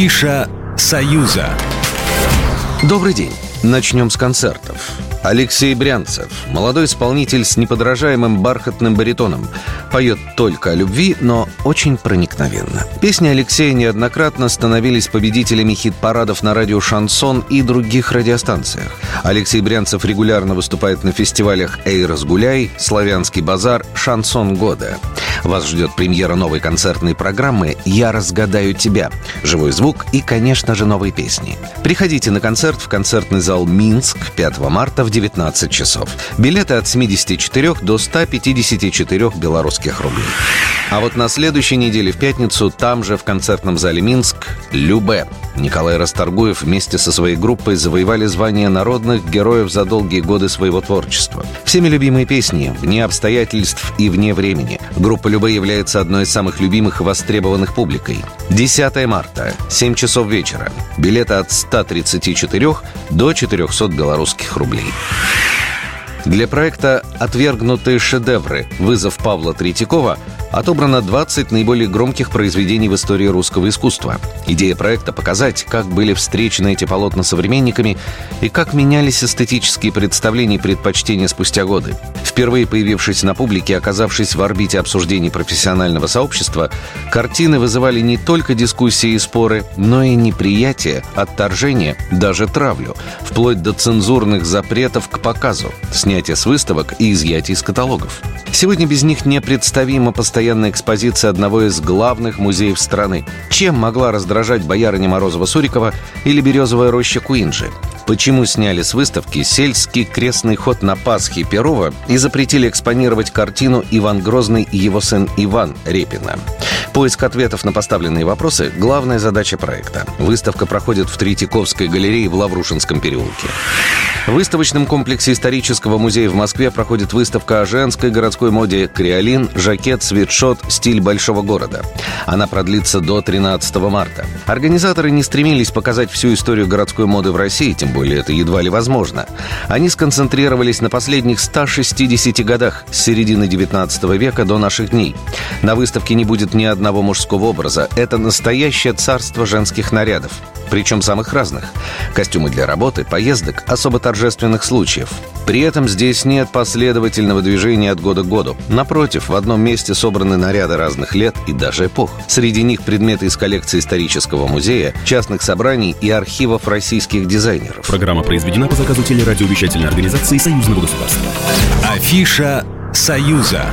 Афиша «Союза». Добрый день. Начнем с концертов. Алексей Брянцев, молодой исполнитель с неподражаемым бархатным баритоном, поет только о любви, но очень проникновенно. Песни Алексея неоднократно становились победителями хит-парадов на радио «Шансон» и других радиостанциях. Алексей Брянцев регулярно выступает на фестивалях «Эй, разгуляй», «Славянский базар», «Шансон года». Вас ждет премьера новой концертной программы «Я разгадаю тебя», живой звук и, конечно же, новые песни. Приходите на концерт в концертный зал «Минск» 5 марта в 19 часов. Билеты от 74 до 154 белорусских рублей. А вот на следующей неделе в пятницу там же в концертном зале «Минск» «Любе». Николай Расторгуев вместе со своей группой завоевали звание народных героев за долгие годы своего творчества. Всеми любимые песни «Вне обстоятельств» и «Вне времени». Группа «Любе» является одной из самых любимых и востребованных публикой. 10 марта, 7 часов вечера. Билеты от 134 до 400 белорусских рублей. Для проекта «Отвергнутые шедевры. Вызов Павла Третьякова» отобрано 20 наиболее громких произведений в истории русского искусства. Идея проекта – показать, как были встречены эти полотна современниками и как менялись эстетические представления и предпочтения спустя годы. Впервые появившись на публике, оказавшись в орбите обсуждений профессионального сообщества, картины вызывали не только дискуссии и споры, но и неприятие, отторжение, даже травлю, вплоть до цензурных запретов к показу, снятия с выставок и изъятия из каталогов. Сегодня без них непредставима постоянная экспозиция одного из главных музеев страны. Чем могла раздражать боярыня Морозова-Сурикова или березовая роща Куинджи? Почему сняли с выставки сельский крестный ход на Пасхе Перова и запретили экспонировать картину «Иван Грозный и его сын Иван» Репина? Поиск ответов на поставленные вопросы – главная задача проекта. Выставка проходит в Третьяковской галерее в Лаврушинском переулке. В выставочном комплексе исторического музея в Москве проходит выставка о женской городской моде «Криолин», «Жакет», «Свитшот», «Стиль большого города». Она продлится до 13 марта. Организаторы не стремились показать всю историю городской моды в России, тем более это едва ли возможно. Они сконцентрировались на последних 160 годах с середины 19 века до наших дней. На выставке не будет ни одного мужского образа. Это настоящее царство женских нарядов причем самых разных. Костюмы для работы, поездок, особо торжественных случаев. При этом здесь нет последовательного движения от года к году. Напротив, в одном месте собраны наряды разных лет и даже эпох. Среди них предметы из коллекции исторического музея, частных собраний и архивов российских дизайнеров. Программа произведена по заказу телерадиовещательной организации Союзного государства. Афиша «Союза».